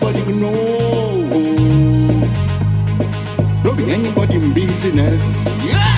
Nobody will know. No be anybody in business. Yeah.